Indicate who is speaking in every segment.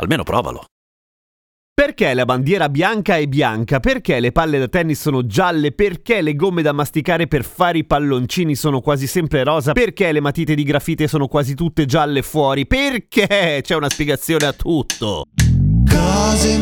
Speaker 1: Almeno provalo.
Speaker 2: Perché la bandiera bianca è bianca? Perché le palle da tennis sono gialle? Perché le gomme da masticare per fare i palloncini sono quasi sempre rosa? Perché le matite di grafite sono quasi tutte gialle fuori? Perché? C'è una spiegazione a tutto.
Speaker 3: Cose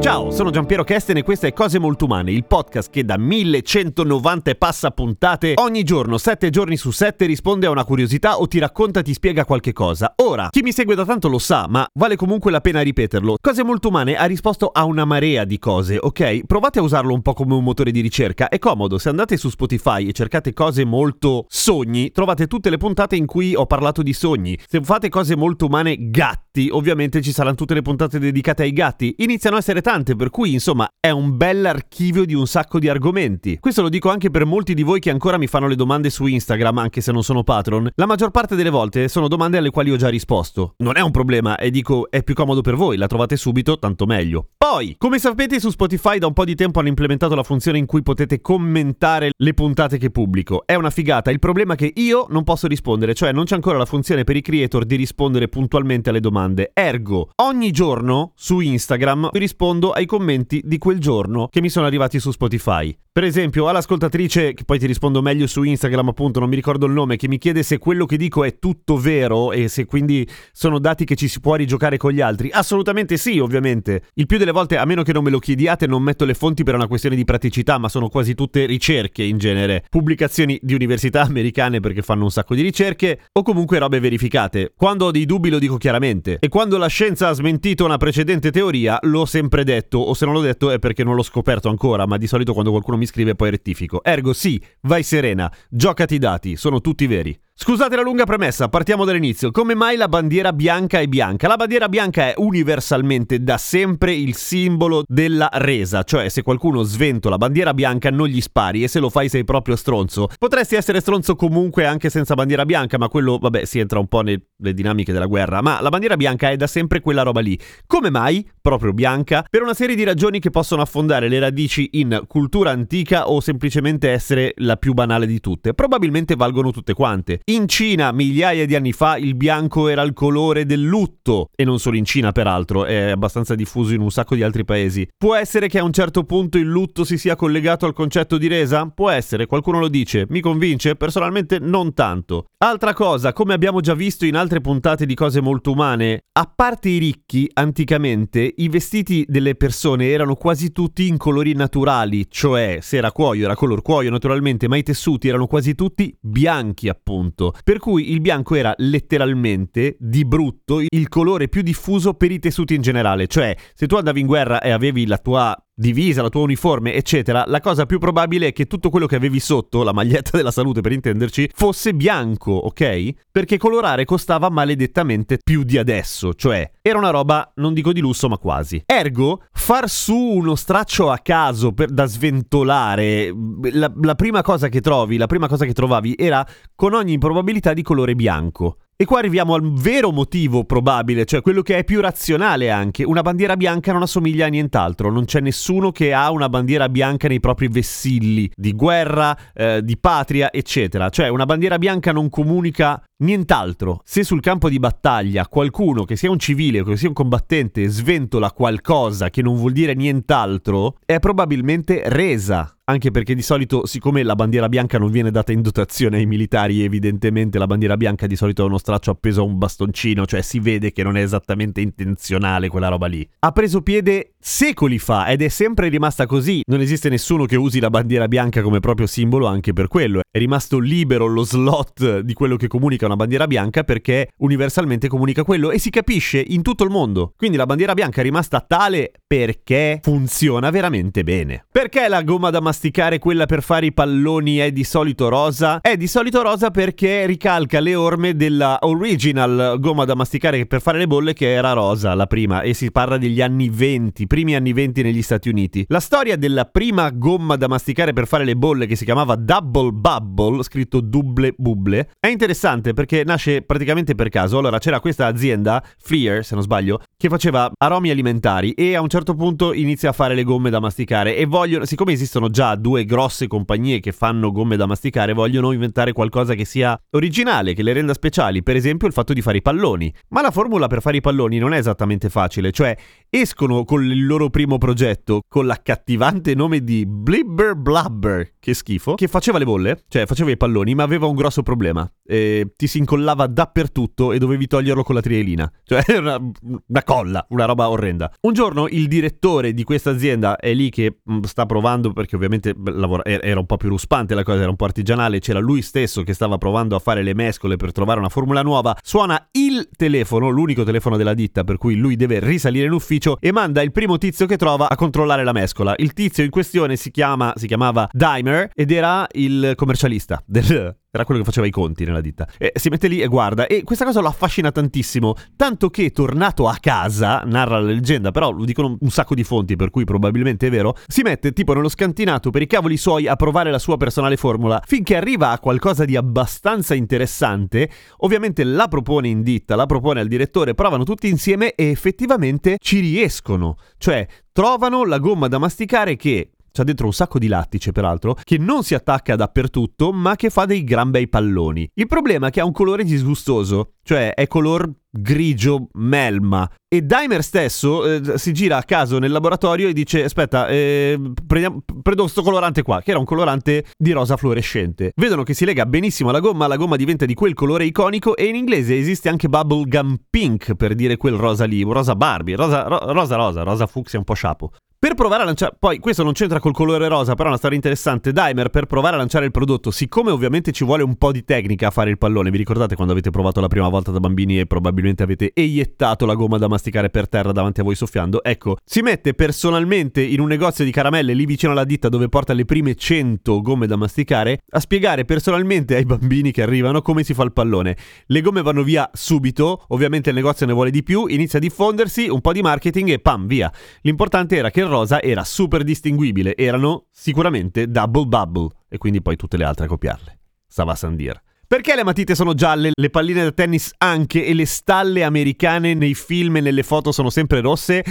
Speaker 2: Ciao, sono Giampiero Kesten e questa è Cose Molto Umane, il podcast che da 1190 e passa puntate ogni giorno, 7 giorni su 7, risponde a una curiosità o ti racconta, ti spiega qualche cosa. Ora, chi mi segue da tanto lo sa, ma vale comunque la pena ripeterlo. Cose Molto Umane ha risposto a una marea di cose, ok? Provate a usarlo un po' come un motore di ricerca, è comodo, se andate su Spotify e cercate cose molto sogni, trovate tutte le puntate in cui ho parlato di sogni. Se fate cose molto umane gatti, ovviamente ci saranno tutte le puntate dedicate ai gatti. Iniziano a essere tante, per cui insomma è un bel archivio di un sacco di argomenti. Questo lo dico anche per molti di voi che ancora mi fanno le domande su Instagram, anche se non sono patron. La maggior parte delle volte sono domande alle quali ho già risposto. Non è un problema e dico è più comodo per voi, la trovate subito, tanto meglio. Poi, come sapete su Spotify da un po' di tempo hanno implementato la funzione in cui potete commentare le puntate che pubblico. È una figata, il problema è che io non posso rispondere, cioè non c'è ancora la funzione per i creator di rispondere puntualmente alle domande. Ergo, ogni giorno su Instagram rispondo ai commenti di quel giorno che mi sono arrivati su Spotify. Per esempio, all'ascoltatrice, che poi ti rispondo meglio su Instagram, appunto, non mi ricordo il nome, che mi chiede se quello che dico è tutto vero e se quindi sono dati che ci si può rigiocare con gli altri. Assolutamente sì, ovviamente. Il più delle volte, a meno che non me lo chiediate, non metto le fonti per una questione di praticità, ma sono quasi tutte ricerche in genere. Pubblicazioni di università americane perché fanno un sacco di ricerche, o comunque robe verificate. Quando ho dei dubbi lo dico chiaramente. E quando la scienza ha smentito una precedente teoria, l'ho sempre detto, o se non l'ho detto è perché non l'ho scoperto ancora, ma di solito quando qualcuno mi scrive poi rettifico. Ergo sì, vai serena, giocati i dati, sono tutti veri. Scusate la lunga premessa, partiamo dall'inizio. Come mai la bandiera bianca è bianca? La bandiera bianca è universalmente da sempre il simbolo della resa, cioè se qualcuno sventola bandiera bianca non gli spari e se lo fai sei proprio stronzo. Potresti essere stronzo comunque anche senza bandiera bianca, ma quello, vabbè, si entra un po' nelle dinamiche della guerra, ma la bandiera bianca è da sempre quella roba lì. Come mai? Proprio bianca? Per una serie di ragioni che possono affondare le radici in cultura antica o semplicemente essere la più banale di tutte. Probabilmente valgono tutte quante. In Cina, migliaia di anni fa, il bianco era il colore del lutto, e non solo in Cina peraltro, è abbastanza diffuso in un sacco di altri paesi. Può essere che a un certo punto il lutto si sia collegato al concetto di resa? Può essere, qualcuno lo dice, mi convince, personalmente non tanto. Altra cosa, come abbiamo già visto in altre puntate di cose molto umane, a parte i ricchi, anticamente, i vestiti delle persone erano quasi tutti in colori naturali, cioè se era cuoio era color cuoio naturalmente, ma i tessuti erano quasi tutti bianchi appunto. Per cui il bianco era letteralmente, di brutto, il colore più diffuso per i tessuti in generale. Cioè, se tu andavi in guerra e avevi la tua divisa, la tua uniforme, eccetera, la cosa più probabile è che tutto quello che avevi sotto, la maglietta della salute per intenderci, fosse bianco, ok? Perché colorare costava maledettamente più di adesso, cioè era una roba, non dico di lusso, ma quasi. Ergo, far su uno straccio a caso per, da sventolare, la, la prima cosa che trovi, la prima cosa che trovavi era con ogni probabilità di colore bianco. E qua arriviamo al vero motivo probabile, cioè quello che è più razionale anche. Una bandiera bianca non assomiglia a nient'altro, non c'è nessuno che ha una bandiera bianca nei propri vessilli di guerra, eh, di patria, eccetera. Cioè una bandiera bianca non comunica nient'altro. Se sul campo di battaglia qualcuno, che sia un civile o che sia un combattente, sventola qualcosa che non vuol dire nient'altro, è probabilmente resa anche perché di solito, siccome la bandiera bianca non viene data in dotazione ai militari, evidentemente la bandiera bianca di solito è uno straccio appeso a un bastoncino, cioè si vede che non è esattamente intenzionale quella roba lì. Ha preso piede secoli fa ed è sempre rimasta così. Non esiste nessuno che usi la bandiera bianca come proprio simbolo anche per quello. È rimasto libero lo slot di quello che comunica una bandiera bianca perché universalmente comunica quello e si capisce in tutto il mondo. Quindi la bandiera bianca è rimasta tale perché funziona veramente bene. Perché la gomma da masticare, quella per fare i palloni, è di solito rosa? È di solito rosa perché ricalca le orme della original gomma da masticare per fare le bolle che era rosa, la prima, e si parla degli anni 20, primi anni 20 negli Stati Uniti. La storia della prima gomma da masticare per fare le bolle che si chiamava Double Bubble, scritto double bubble, è interessante perché nasce praticamente per caso. Allora c'era questa azienda, Fleer se non sbaglio, che faceva aromi alimentari e a un certo punto inizia a fare le gomme da masticare e vogliono, siccome esistono già due grosse compagnie che fanno gomme da masticare, vogliono inventare qualcosa che sia originale, che le renda speciali, per esempio il fatto di fare i palloni. Ma la formula per fare i palloni non è esattamente facile, cioè escono con il loro primo progetto con l'accattivante nome di Blibber Blabber, che schifo, che faceva le bolle, cioè faceva i palloni, ma aveva un grosso problema. Eh, ti si incollava dappertutto e dovevi toglierlo con la trielina, cioè una, una colla, una roba orrenda. Un giorno il direttore di questa azienda è lì che mh, sta provando, perché ovviamente lavora, era un po' più ruspante la cosa, era un po' artigianale, c'era lui stesso che stava provando a fare le mescole per trovare una formula nuova, suona il telefono, l'unico telefono della ditta per cui lui deve risalire in ufficio e manda il primo tizio che trova a controllare la mescola. Il tizio in questione si, chiama, si chiamava Dimer ed era il commercialista del, era quello che faceva i conti nella ditta. E si mette lì e guarda. E questa cosa lo affascina tantissimo. Tanto che, tornato a casa, narra la leggenda, però lo dicono un sacco di fonti, per cui probabilmente è vero. Si mette tipo nello scantinato per i cavoli suoi a provare la sua personale formula. Finché arriva a qualcosa di abbastanza interessante. Ovviamente la propone in ditta, la propone al direttore, provano tutti insieme e effettivamente ci riescono. Cioè, trovano la gomma da masticare che c'ha dentro un sacco di lattice peraltro, che non si attacca dappertutto, ma che fa dei gran bei palloni. Il problema è che ha un colore disgustoso, cioè è color grigio melma. E Dimer stesso eh, si gira a caso nel laboratorio e dice: Aspetta, eh, prendiamo, prendo questo colorante qua, che era un colorante di rosa fluorescente. Vedono che si lega benissimo alla gomma, la gomma diventa di quel colore iconico. E in inglese esiste anche bubblegum pink per dire quel rosa lì, rosa Barbie, rosa ro- rosa, rosa, rosa fucsia un po' sciapo. Per provare a lanciare, poi questo non c'entra col colore rosa, però è una storia interessante. Dimer per provare a lanciare il prodotto, siccome ovviamente ci vuole un po' di tecnica a fare il pallone, vi ricordate quando avete provato la prima volta da bambini e probabilmente avete eiettato la gomma da masticare per terra davanti a voi soffiando? Ecco, si mette personalmente in un negozio di caramelle lì vicino alla ditta dove porta le prime 100 gomme da masticare a spiegare personalmente ai bambini che arrivano come si fa il pallone. Le gomme vanno via subito, ovviamente il negozio ne vuole di più, inizia a diffondersi, un po' di marketing e pam, via. L'importante era che rosa era super distinguibile, erano sicuramente Double Bubble e quindi poi tutte le altre a copiarle. Stava Sandir. Perché le matite sono gialle, le palline da tennis anche e le stalle americane nei film e nelle foto sono sempre rosse?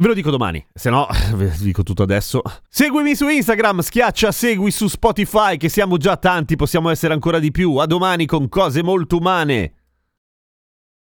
Speaker 2: Ve lo dico domani, se no ve lo dico tutto adesso. Seguimi su Instagram, schiaccia segui su Spotify che siamo già tanti, possiamo essere ancora di più. A domani con cose molto umane.